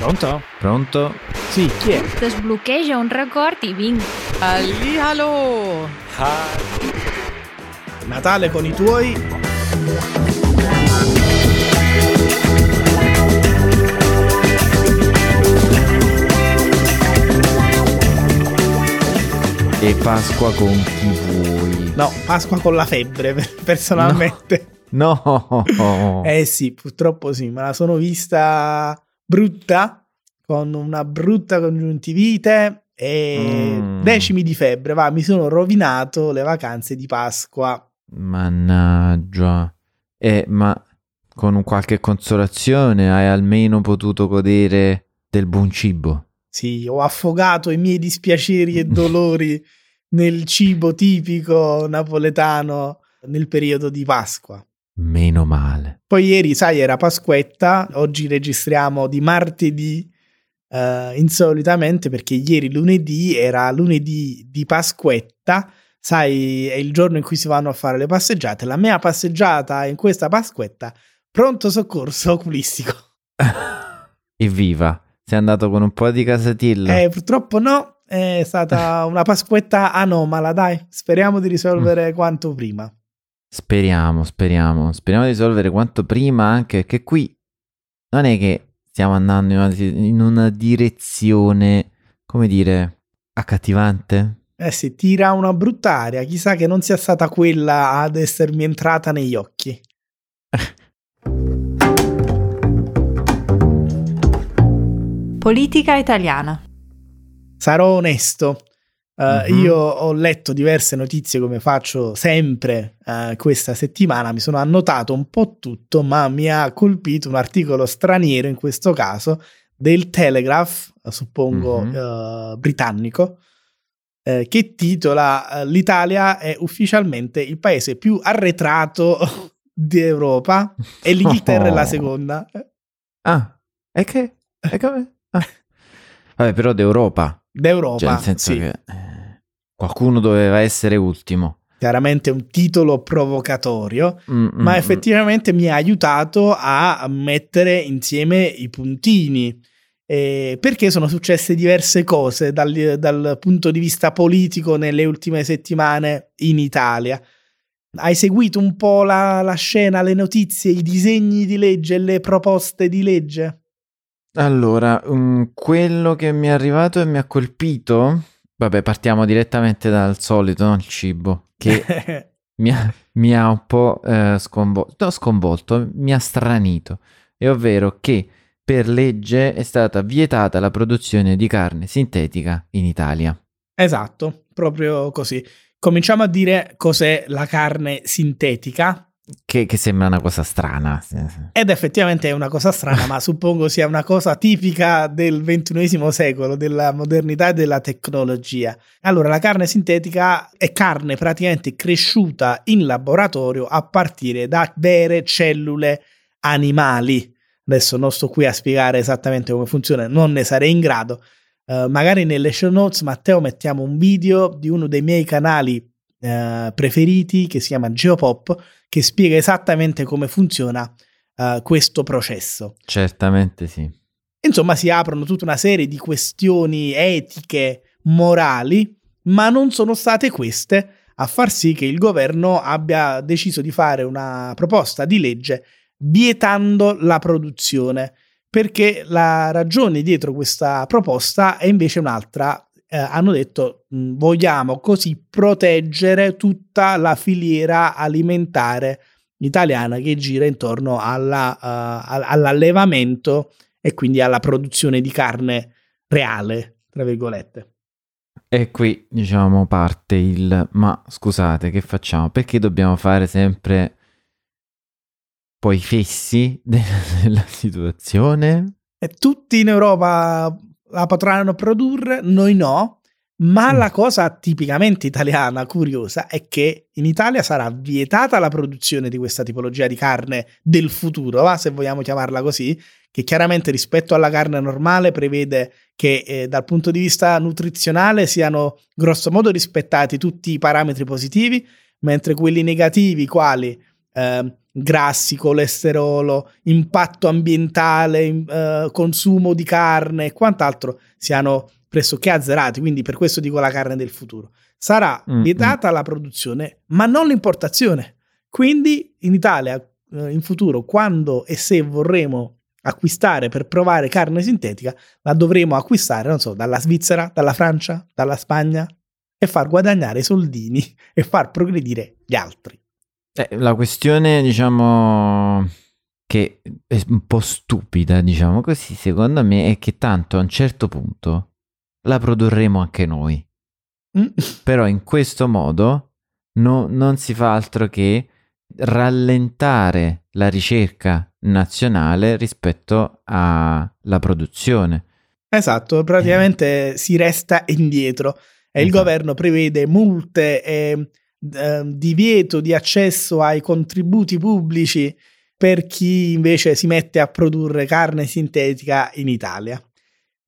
Pronto? Pronto? Sì, chi è? Desbloqueja un record i vinc. Allì, allo! Natale con i tuoi. E Pasqua con chi vuoi? No, Pasqua con la febbre, personalmente. No! Eh sì, purtroppo sì, me la sono vista brutta, con una brutta congiuntivite e Mm. decimi di febbre. Va, mi sono rovinato le vacanze di Pasqua. Mannaggia. Eh, ma con qualche consolazione hai almeno potuto godere del buon cibo. Sì, ho affogato i miei dispiaceri e dolori nel cibo tipico napoletano nel periodo di Pasqua. Meno male. Poi ieri, sai, era Pasquetta, oggi registriamo di martedì eh, insolitamente perché ieri lunedì era lunedì di Pasquetta, sai, è il giorno in cui si vanno a fare le passeggiate. La mia passeggiata in questa Pasquetta, pronto soccorso oculistico. Evviva! Sei andato con un po' di casatilla. Eh, purtroppo no, è stata una Pasquetta anomala, dai, speriamo di risolvere quanto prima. Speriamo, speriamo. Speriamo di risolvere quanto prima, anche perché qui non è che stiamo andando in una, in una direzione, come dire, accattivante. Eh sì, tira una brutta aria, chissà che non sia stata quella ad essermi entrata negli occhi. Politica italiana. Sarò onesto, eh, Mhm. io ho letto diverse notizie come faccio sempre eh, questa settimana, mi sono annotato un po' tutto, ma mi ha colpito un articolo straniero, in questo caso del Telegraph, eh, suppongo Mhm. eh, britannico, che titola L'Italia è ufficialmente il paese più arretrato d'Europa e l'Inghilterra è la Oh. seconda. Ah, e che? E come? Ah. Vabbè, però d'Europa. D'Europa, Cioè, nel senso sì. che qualcuno doveva essere ultimo. chiaramente un titolo provocatorio, Mm, ma mm. effettivamente mi ha aiutato a mettere insieme i puntini. eh, perché sono successe diverse cose dal, dal punto di vista politico nelle ultime settimane in Italia. Hai seguito un po' la, la scena, le notizie, i disegni di legge le proposte di legge? Allora, mm, quello che mi è arrivato e mi ha colpito, vabbè, partiamo direttamente dal solito, no? Il cibo, che mi ha, mi ha un po' eh, sconvolto, no, sconvolto, mi ha stranito, e ovvero che per legge è stata vietata la produzione di carne sintetica in Italia. esatto, proprio così. Cominciamo a dire cos'è la carne sintetica. Che, che sembra una cosa strana. Ed effettivamente è una cosa strana, ma suppongo sia una cosa tipica del ventunesimo secolo, della modernità e della tecnologia. Allora, la carne sintetica è carne praticamente cresciuta in laboratorio a partire da vere cellule animali. Adesso non sto qui a spiegare esattamente come funziona, non ne sarei in grado. Eh, magari nelle show notes, Matteo, mettiamo un video di uno dei miei canali eh, preferiti che si chiama Geopop che spiega esattamente come funziona eh, questo processo. Certamente sì. Insomma, si aprono tutta una serie di questioni etiche, morali, ma non sono state queste a far sì che il governo abbia deciso di fare una proposta di legge vietando la produzione, perché la ragione dietro questa proposta è invece un'altra. Eh, hanno detto mh, vogliamo così proteggere tutta la filiera alimentare italiana che gira intorno alla, uh, all'allevamento e quindi alla produzione di carne reale, tra virgolette. E qui, diciamo, parte il ma scusate, che facciamo? Perché dobbiamo fare sempre poi i fessi della situazione? E tutti in Europa la potranno produrre, noi no. Ma Mm. la cosa tipicamente italiana, curiosa, è che in Italia sarà vietata la produzione di questa tipologia di carne del futuro, va? se vogliamo chiamarla così, che chiaramente rispetto alla carne normale prevede che eh, dal punto di vista nutrizionale siano grossomodo rispettati tutti i parametri positivi, mentre quelli negativi, quali eh, grassi, colesterolo, impatto ambientale, eh, consumo di carne e quant'altro siano pressoché azzerati, quindi per questo dico la carne del futuro. Sarà mm, vietata mm. la produzione, ma non l'importazione. Quindi in Italia eh, in futuro, quando e se vorremo acquistare per provare carne sintetica, la dovremo acquistare, non so, dalla Svizzera, dalla Francia, dalla Spagna e far guadagnare soldini e far progredire gli altri. Eh, la questione, diciamo, che è un po' stupida, diciamo così, secondo me, è che tanto a un certo punto la produrremo anche noi. Mm. Però in questo modo no, non si fa altro che rallentare la ricerca nazionale rispetto alla produzione. Esatto, praticamente eh. si resta indietro e esatto. il governo prevede multe e eh, divieto di accesso ai contributi pubblici per chi invece si mette a produrre carne sintetica in Italia.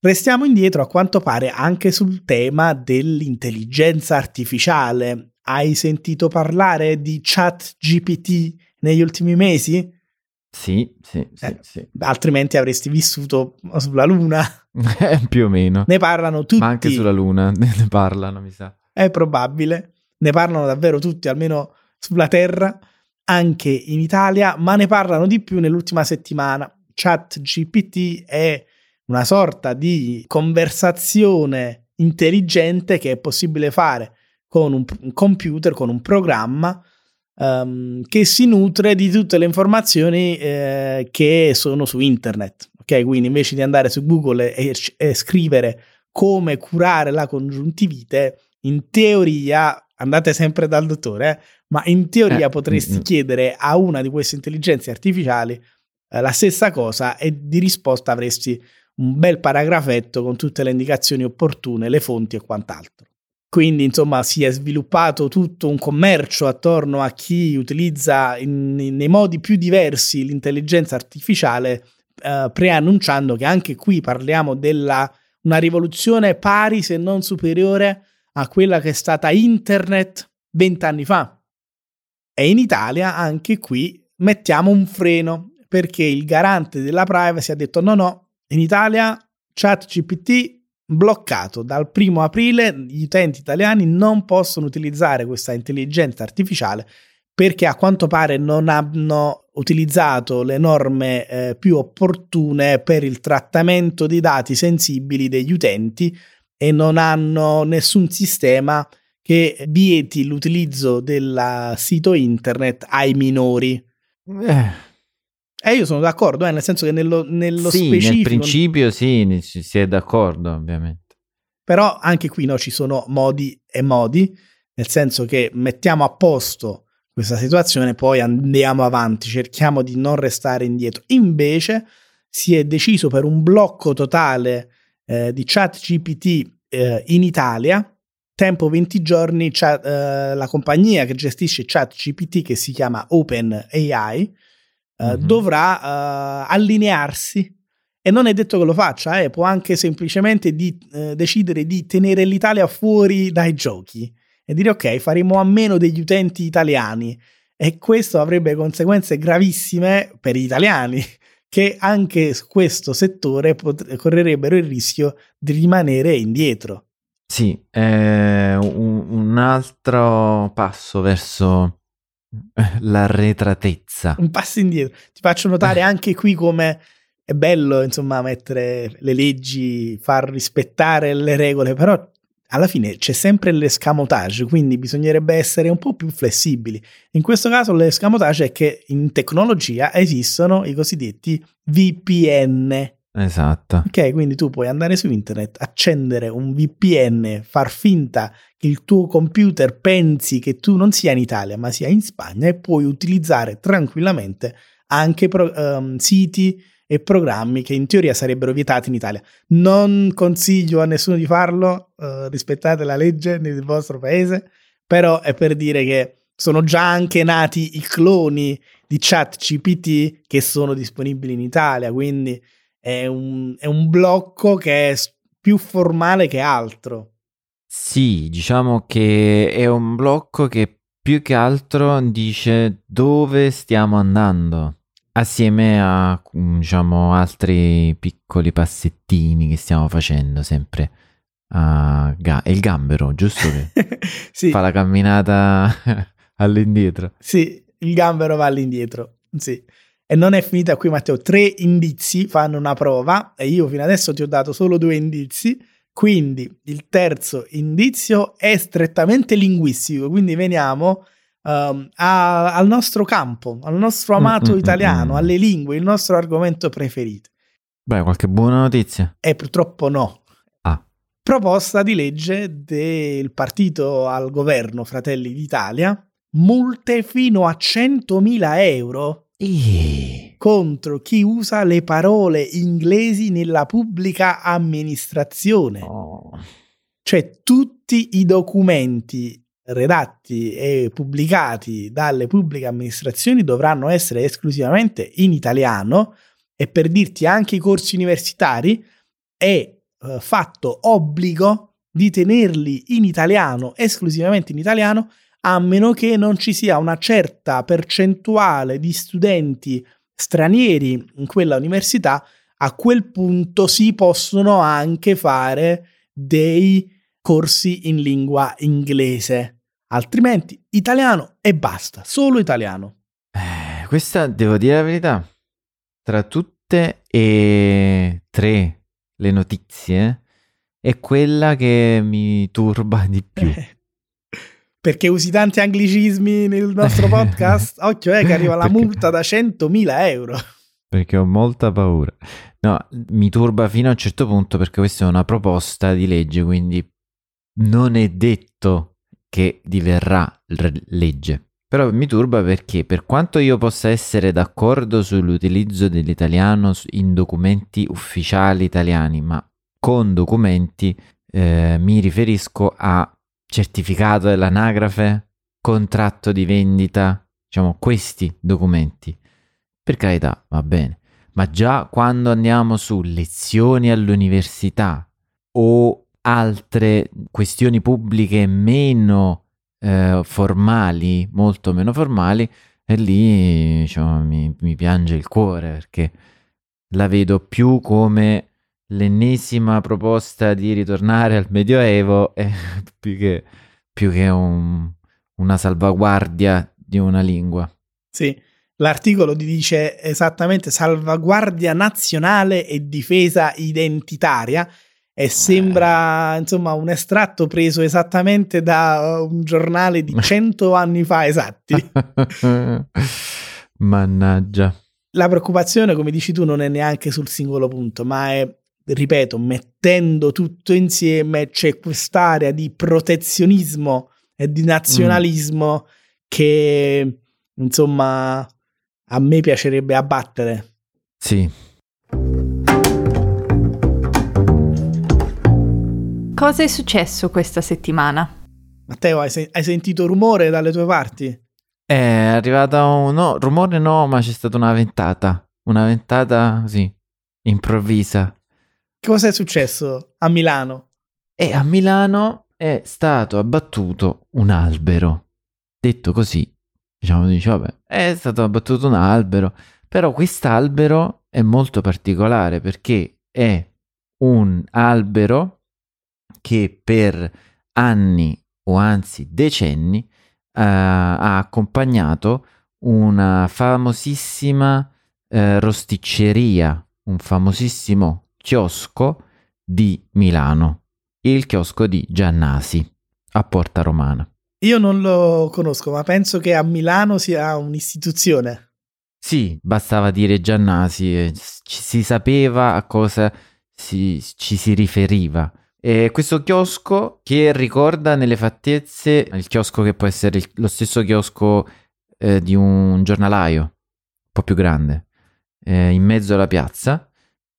Restiamo indietro a quanto pare anche sul tema dell'intelligenza artificiale hai sentito parlare di chat GPT negli ultimi mesi? Sì, sì, sì, eh, sì. Altrimenti avresti vissuto sulla Luna. Più o meno. Ne parlano tutti. Ma anche sulla Luna ne parlano, mi sa. È probabile. Ne parlano davvero tutti, almeno sulla Terra, anche in Italia, ma ne parlano di più nell'ultima settimana. Chat GPT è una sorta di conversazione intelligente che è possibile fare con un, computer, con un programma um, che si nutre di tutte le informazioni eh, che sono su internet. Ok, quindi invece di andare su Google e, e scrivere come curare la congiuntivite, in teoria andate sempre dal dottore, eh, ma in teoria eh, potresti mm, mm. chiedere a una di queste intelligenze artificiali eh, la stessa cosa e di risposta avresti un bel paragrafetto con tutte le indicazioni opportune, le fonti e quant'altro. Quindi, insomma, si è sviluppato tutto un commercio attorno a chi utilizza in, in, nei modi più diversi l'intelligenza artificiale, eh, preannunciando che anche qui parliamo della una rivoluzione pari, se non superiore, a quella che è stata internet vent'anni fa. E in Italia, anche qui, mettiamo un freno, perché il garante della privacy ha detto no, no, in Italia ChatGPT bloccato. Dal primo aprile gli utenti italiani non possono utilizzare questa intelligenza artificiale perché a quanto pare non hanno utilizzato le norme eh, più opportune per il trattamento dei dati sensibili degli utenti e non hanno nessun sistema che vieti l'utilizzo del sito internet ai minori. Eh. E io sono d'accordo, eh, nel senso che nello, nello sì, specifico... nel principio sì, si è d'accordo ovviamente. Però anche qui no, ci sono modi e modi, nel senso che mettiamo a posto questa situazione, poi andiamo avanti, cerchiamo di non restare indietro. Invece si è deciso per un blocco totale eh, di chat GPT eh, in Italia, tempo 20 giorni, chat, eh, la compagnia che gestisce chat GPT, che si chiama OpenAI, uh, dovrà uh, allinearsi. E non è detto che lo faccia, eh, può anche semplicemente di, uh, decidere di tenere l'Italia fuori dai giochi e dire ok, faremo a meno degli utenti italiani. E questo avrebbe conseguenze gravissime per gli italiani che anche questo settore pot- correrebbero il rischio di rimanere indietro. Sì, è un, un altro passo verso L'arretratezza. Un passo indietro. Ti faccio notare anche qui come è bello, insomma, mettere le leggi, far rispettare le regole, però alla fine c'è sempre l'escamotage, quindi bisognerebbe essere un po' più flessibili. In questo caso l'escamotage è che in tecnologia esistono i cosiddetti VPN, Esatto. Ok, quindi tu puoi andare su internet, accendere un VPN, far finta che il tuo computer pensi che tu non sia in Italia ma sia in Spagna e puoi utilizzare tranquillamente anche pro, um, siti e programmi che in teoria sarebbero vietati in Italia. Non consiglio a nessuno di farlo, uh, rispettate la legge nel vostro paese, però è per dire che sono già anche nati i cloni di ChatGPT che sono disponibili in Italia, quindi è un, è un blocco che è più formale che altro. Sì, diciamo che è un blocco che più che altro dice dove stiamo andando assieme a diciamo altri piccoli passettini che stiamo facendo sempre a ga- è il gambero giusto che sì. fa la camminata all'indietro? Sì il gambero va all'indietro sì. E non è finita qui Matteo. Tre indizi fanno una prova e io fino adesso ti ho dato solo due indizi. Quindi il terzo indizio è strettamente linguistico quindi veniamo um, a, al nostro campo, al nostro amato mm, mm, italiano, mm, alle lingue, il nostro argomento preferito. Beh, qualche buona notizia? E purtroppo no. Ah. Proposta di legge del partito al governo Fratelli d'Italia, multe fino a 100.000 euro contro chi usa le parole inglesi nella pubblica amministrazione. Oh. Cioè tutti i documenti redatti e pubblicati dalle pubbliche amministrazioni dovranno essere esclusivamente in italiano e per dirti anche i corsi universitari è eh, fatto obbligo di tenerli in italiano, esclusivamente in italiano, a meno che non ci sia una certa percentuale di studenti stranieri in quella università, a quel punto si possono anche fare dei corsi in lingua inglese. Altrimenti italiano e basta, solo italiano. Eh, questa, devo dire la verità, tra tutte e tre le notizie, è quella che mi turba di più. Perché usi tanti anglicismi nel nostro podcast? Occhio, eh, che arriva la Perché... multa da 100.000 euro. Perché ho molta paura. No, mi turba fino a un certo punto perché questa è una proposta di legge, quindi non è detto che diverrà legge. Però mi turba perché per quanto io possa essere d'accordo sull'utilizzo dell'italiano in documenti ufficiali italiani, ma con documenti eh, mi riferisco a certificato dell'anagrafe, contratto di vendita, diciamo questi documenti. Per carità, va bene, ma già quando andiamo su lezioni all'università o altre questioni pubbliche meno eh, formali, molto meno formali, e lì diciamo, mi, mi piange il cuore perché la vedo più come l'ennesima proposta di ritornare al Medioevo eh, più che, più che un, una salvaguardia di una lingua. Sì, l'articolo dice esattamente salvaguardia nazionale e difesa identitaria e sembra insomma un estratto preso esattamente da uh, un giornale di cento anni fa esatti. Mannaggia. La preoccupazione, come dici tu, non è neanche sul singolo punto, ma è, ripeto, mettendo tutto insieme c'è quest'area di protezionismo e di nazionalismo mm. che insomma a me piacerebbe abbattere. Sì, Cosa è successo questa settimana? Matteo, hai, se- hai sentito rumore dalle tue parti? È arrivata un... No, rumore no, ma c'è stata una ventata. Una ventata, sì, improvvisa. Cosa è successo a Milano? E a Milano è stato abbattuto un albero. Detto così, diciamo, dice, vabbè, è stato abbattuto un albero. Però quest'albero è molto particolare perché è un albero che per anni o anzi decenni uh, ha accompagnato una famosissima uh, rosticceria, un famosissimo chiosco di Milano, il chiosco di Giannasi a Porta Romana. Io non lo conosco, ma penso che a Milano sia un'istituzione. Sì, bastava dire Giannasi e ci si sapeva a cosa si, ci si riferiva. E questo chiosco che ricorda nelle fattezze il chiosco che può essere il, lo stesso chiosco eh, di un giornalaio, un po' più grande, eh, in mezzo alla piazza.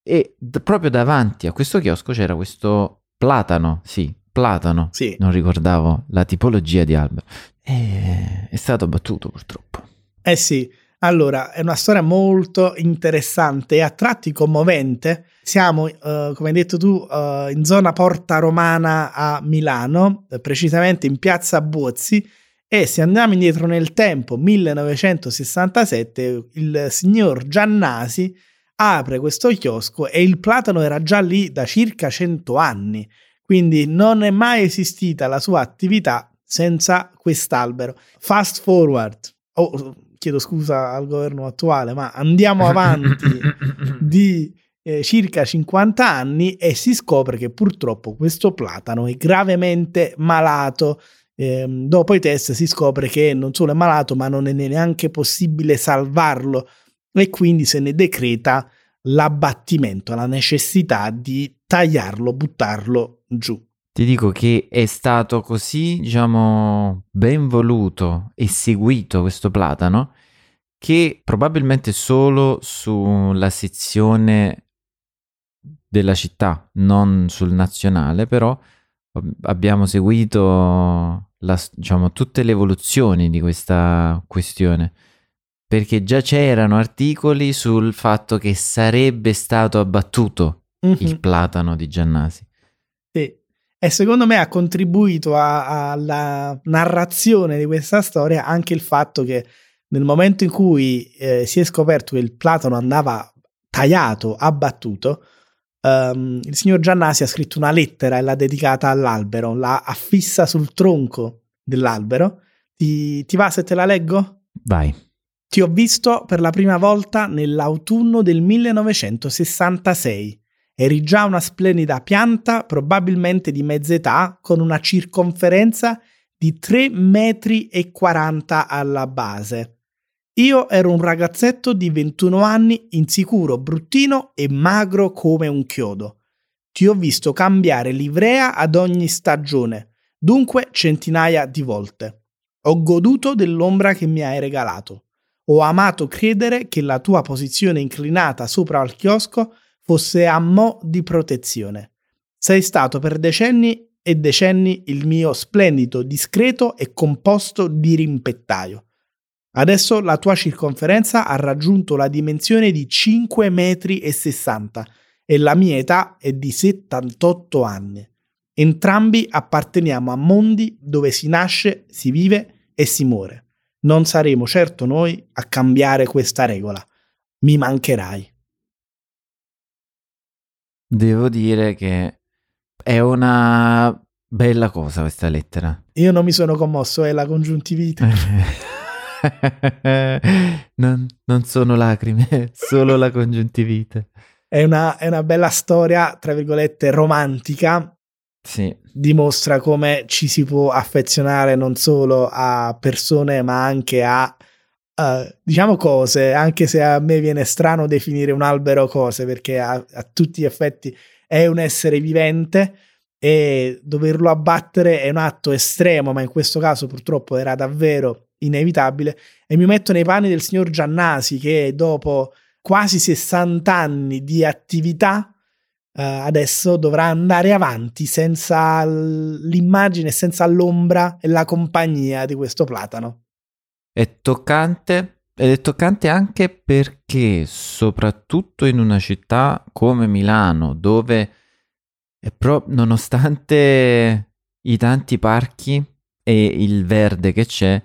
E d- proprio davanti a questo chiosco c'era questo platano, sì, platano. Sì. Non ricordavo la tipologia di albero. E è stato battuto purtroppo. Eh sì, allora, è una storia molto interessante e a tratti commovente. Siamo, uh, come hai detto tu, uh, in zona Porta Romana a Milano, precisamente in piazza Buozzi, E se andiamo indietro nel tempo, 1967, il signor Giannasi apre questo chiosco e il platano era già lì da circa 100 anni, quindi non è mai esistita la sua attività senza quest'albero. Fast forward, oh, chiedo scusa al governo attuale, ma andiamo avanti di eh, circa 50 anni e si scopre che purtroppo questo platano è gravemente malato. Eh, dopo i test si scopre che non solo è malato, ma non è neanche possibile salvarlo e quindi se ne decreta l'abbattimento, la necessità di tagliarlo, buttarlo giù. Ti dico che è stato così, diciamo, ben voluto e seguito questo platano che probabilmente solo sulla sezione della città, non sul nazionale, però abbiamo seguito la, diciamo, tutte le evoluzioni di questa questione perché già c'erano articoli sul fatto che sarebbe stato abbattuto mm-hmm. il platano di Giannasi. E secondo me ha contribuito alla narrazione di questa storia anche il fatto che nel momento in cui eh, si è scoperto che il platano andava tagliato, abbattuto, um, il signor Giannasi ha scritto una lettera e l'ha dedicata all'albero, l'ha affissa sul tronco dell'albero. Ti, ti va se te la leggo? Vai. Ti ho visto per la prima volta nell'autunno del 1966 Eri già una splendida pianta, probabilmente di mezza età, con una circonferenza di 3 metri 40 alla base. Io ero un ragazzetto di 21 anni, insicuro, bruttino e magro come un chiodo. Ti ho visto cambiare livrea ad ogni stagione, dunque centinaia di volte. Ho goduto dell'ombra che mi hai regalato. Ho amato credere che la tua posizione inclinata sopra al chiosco fosse a mo' di protezione. Sei stato per decenni e decenni il mio splendido, discreto e composto dirimpettaio. Adesso la tua circonferenza ha raggiunto la dimensione di 5 metri 60 e la mia età è di 78 anni. Entrambi apparteniamo a mondi dove si nasce, si vive e si muore. Non saremo certo noi a cambiare questa regola. Mi mancherai. Devo dire che è una bella cosa questa lettera. Io non mi sono commosso, è la congiuntivite. non, non, sono lacrime, solo la congiuntivite. È una, è una bella storia, tra virgolette, romantica. Sì. Dimostra come ci si può affezionare non solo a persone, ma anche a Uh, diciamo cose, anche se a me viene strano definire un albero cose, perché a, a, tutti gli effetti è un essere vivente e doverlo abbattere è un atto estremo, ma in questo caso purtroppo era davvero inevitabile. E mi metto nei panni del signor Giannasi che dopo quasi 60 anni di attività uh, adesso dovrà andare avanti senza l'immagine, senza l'ombra e la compagnia di questo platano. È toccante ed è toccante anche perché, soprattutto in una città come Milano, dove pro- nonostante i tanti parchi e il verde che c'è,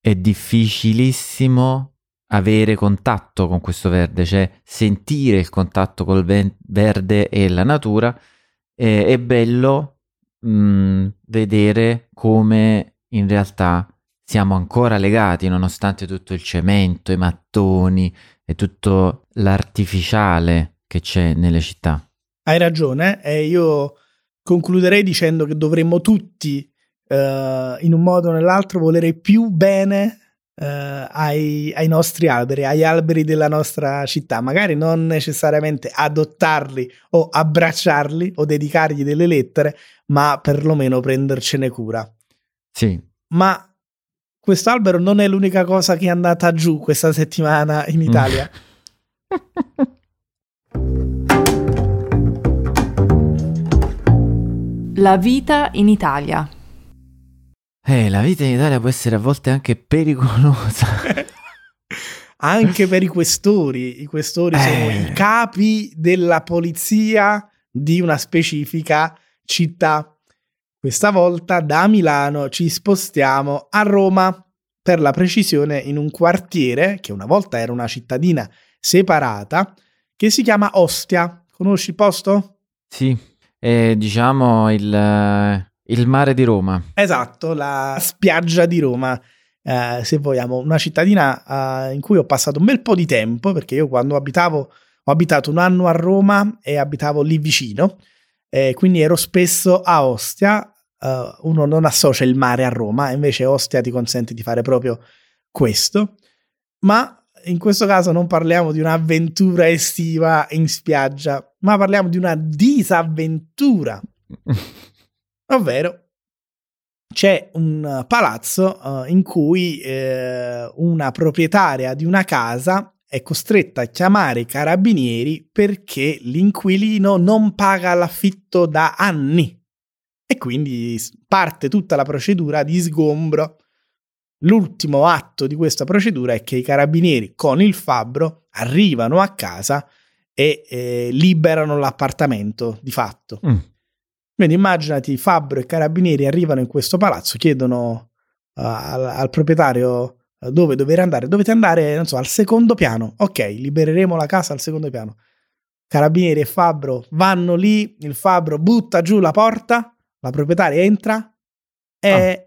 è difficilissimo avere contatto con questo verde, cioè sentire il contatto col ve- verde e la natura. Eh, è bello mh, vedere come in realtà siamo ancora legati nonostante tutto il cemento, i mattoni e tutto l'artificiale che c'è nelle città. Hai ragione e io concluderei dicendo che dovremmo tutti uh, in un modo o nell'altro volere più bene Uh, ai, ai, nostri alberi, agli alberi della nostra città, magari non necessariamente adottarli o abbracciarli o dedicargli delle lettere, ma perlomeno prendercene cura. Sì. Ma quest'albero non è l'unica cosa che è andata giù questa settimana in Italia. La vita in Italia. Eh, la vita in Italia può essere a volte anche pericolosa. anche per i questori. I questori eh. sono i capi della polizia di una specifica città Questa volta da Milano ci spostiamo a Roma, per la precisione in un quartiere che una volta era una cittadina separata che si chiama Ostia. Conosci il posto? Sì, è diciamo il, il mare di Roma. Esatto, la spiaggia di Roma. Eh, se vogliamo, una cittadina eh, in cui ho passato un bel po' di tempo, perché io quando abitavo, ho abitato un anno a Roma e abitavo lì vicino, eh, quindi ero spesso a Ostia. Uh, uno non associa il mare a Roma, invece Ostia ti consente di fare proprio questo. Ma in questo caso non parliamo di un'avventura estiva in spiaggia, ma parliamo di una disavventura. Ovvero c'è un palazzo uh, in cui eh, una proprietaria di una casa è costretta a chiamare i carabinieri perché l'inquilino non paga l'affitto da anni. E quindi parte tutta la procedura di sgombro. L'ultimo atto di questa procedura è che i carabinieri con il fabbro arrivano a casa e eh, liberano l'appartamento di fatto. Mm. Quindi immaginati Fabbro e Carabinieri arrivano in questo palazzo, chiedono uh, al, al, proprietario dove dover andare. Dovete andare, non so, al secondo piano. Ok, libereremo la casa al secondo piano. Carabinieri e Fabbro vanno lì, il Fabbro butta giù la porta, la proprietaria entra e... Ah.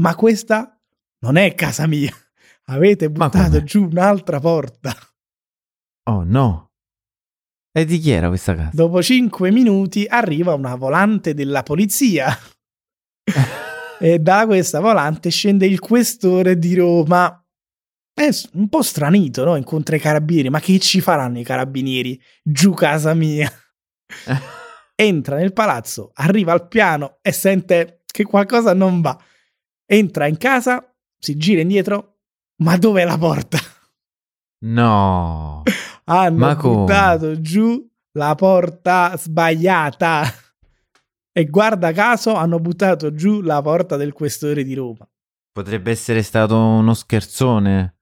Ma questa non è casa mia. Avete buttato giù un'altra porta. Oh no. E di chi era questa casa? Dopo cinque minuti arriva una volante della polizia. e da questa volante scende il questore di Roma. È un po' stranito, no? Incontra i carabinieri. Ma che ci faranno i carabinieri giù casa mia? Entra nel palazzo, arriva al piano e sente che qualcosa non va. Entra in casa, si gira indietro. Ma dov'è la porta? No. Hanno buttato giù la porta sbagliata. E guarda caso hanno buttato giù la porta del questore di Roma. Potrebbe essere stato uno scherzone.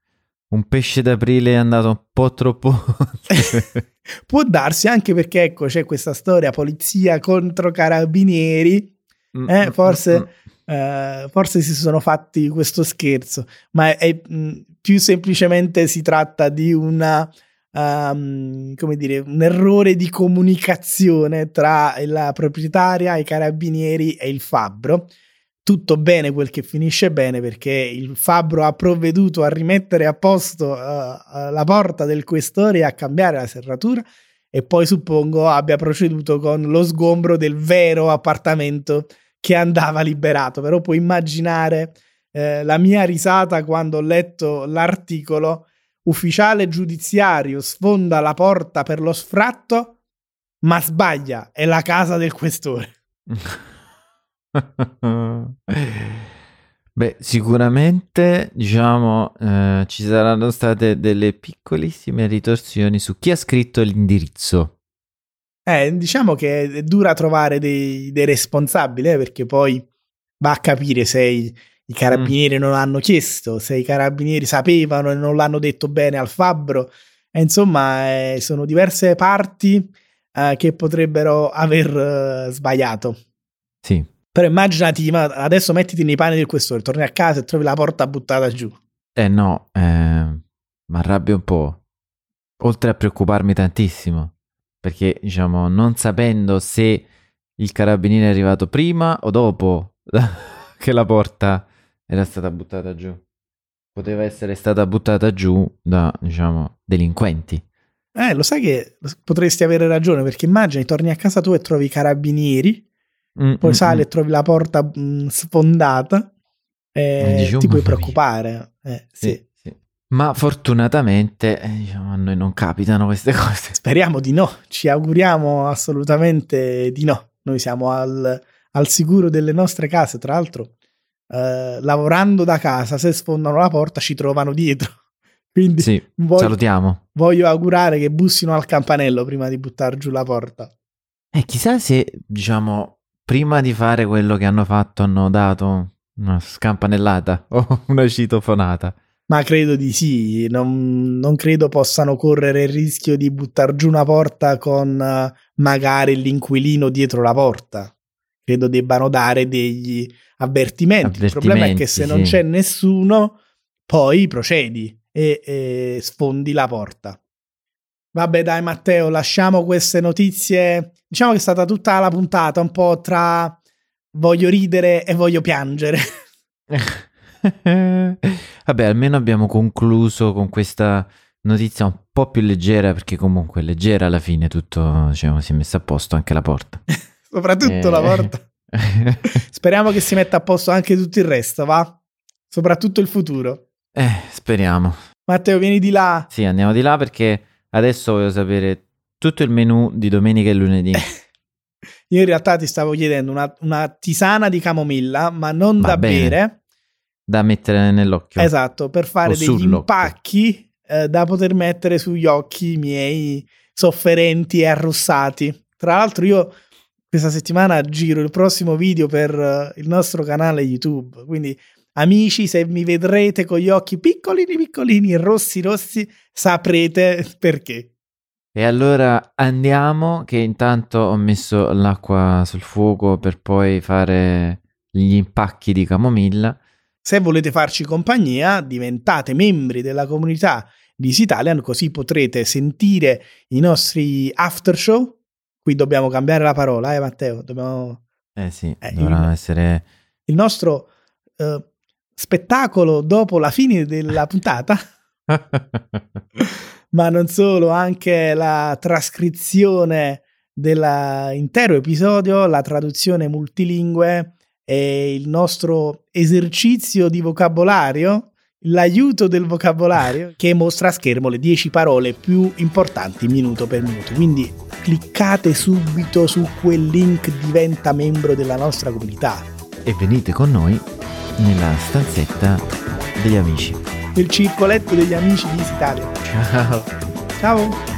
Un pesce d'aprile è andato un po' troppo. Può darsi anche perché, ecco, c'è questa storia polizia contro carabinieri. Mm, eh, mm, forse, mm, eh, forse si sono fatti questo scherzo, ma è, mh, più semplicemente si tratta di una um, come dire, un errore di comunicazione tra la proprietaria, i carabinieri e il fabbro. Tutto bene quel che finisce bene perché il fabbro ha provveduto a rimettere a posto uh, la porta del questore e a cambiare la serratura e poi suppongo abbia proceduto con lo sgombro del vero appartamento che andava liberato. Però puoi immaginare eh, la mia risata quando ho letto l'articolo ufficiale giudiziario sfonda la porta per lo sfratto, ma sbaglia, è la casa del questore. Beh, sicuramente, diciamo, eh, ci saranno state delle piccolissime ritorsioni su chi ha scritto l'indirizzo. Eh, diciamo che è dura trovare dei, dei responsabili, eh, perché poi va a capire se i carabinieri mm. non l'hanno chiesto, se i carabinieri sapevano e non l'hanno detto bene al fabbro. E insomma, eh, sono diverse parti eh, che potrebbero aver uh, sbagliato. Sì. Però immaginati, ma adesso mettiti nei panni del questore, torni a casa e trovi la porta buttata giù. Eh no, eh, mi arrabbio un po'. Oltre a preoccuparmi tantissimo, perché diciamo, non sapendo se il carabiniere è arrivato prima o dopo che la porta era stata buttata giù. Poteva essere stata buttata giù da, diciamo, delinquenti. Eh, lo sai che potresti avere ragione, perché immagini, torni a casa tu e trovi i carabinieri, mm, poi mm, sali mm. e trovi la porta mm, sfondata, e Dici, ti puoi preoccupare. Eh, sì. sì. Sì, Ma fortunatamente eh, diciamo, a noi non capitano queste cose. Speriamo di no, ci auguriamo assolutamente di no. Noi siamo al, al sicuro delle nostre case, tra l'altro eh, lavorando da casa, se sfondano la porta ci trovano dietro. Quindi sì, voglio, salutiamo. Voglio augurare che bussino al campanello prima di buttare giù la porta. E chissà se, diciamo, prima di fare quello che hanno fatto hanno dato una scampanellata o una citofonata. Ma credo di sì, non, non, credo possano correre il rischio di buttare giù una porta con uh, magari l'inquilino dietro la porta credo debbano dare degli avvertimenti. Il problema è che se sì. non c'è nessuno, poi procedi e, e sfondi la porta. Vabbè, dai, Matteo, lasciamo queste notizie. Diciamo che è stata tutta la puntata un po' tra voglio ridere e voglio piangere. Vabbè, almeno abbiamo concluso con questa notizia un po' più leggera, perché comunque è leggera alla fine tutto, diciamo, si è messo a posto anche la porta. Soprattutto Eh. la porta. Speriamo che si metta a posto anche tutto il resto, va? Soprattutto il futuro. eh, speriamo. Matteo, vieni di là. Sì, andiamo di là perché adesso voglio sapere tutto il menù di domenica e lunedì. Io in realtà ti stavo chiedendo una, una tisana di camomilla, ma non Va da bene. bere. da mettere nell'occhio. Esatto, per fare O degli impacchi eh, da poter mettere sugli occhi miei sofferenti e arrossati. Tra l'altro io questa settimana giro il prossimo video per eh, il nostro canale YouTube, quindi amici, se mi vedrete con gli occhi piccolini piccolini, rossi rossi, saprete perché. E allora andiamo, che intanto ho messo l'acqua sul fuoco per poi fare gli impacchi di camomilla. Se volete farci compagnia, diventate membri della comunità di Italian, così potrete sentire i nostri after show. Qui dobbiamo cambiare la parola, eh Matteo? Dobbiamo... Eh sì, Eh, dovranno il- essere... Il nostro eh, spettacolo dopo la fine della puntata, ma non solo, anche la trascrizione dell'intero episodio, la traduzione multilingue e il nostro esercizio di vocabolario, l'aiuto del vocabolario che mostra a schermo le 10 parole più importanti minuto per minuto. Quindi cliccate subito su quel link diventa membro della nostra comunità. E venite con noi nella stanzetta degli amici. Nel circoletto degli amici di Italia. Ciao. Ciao.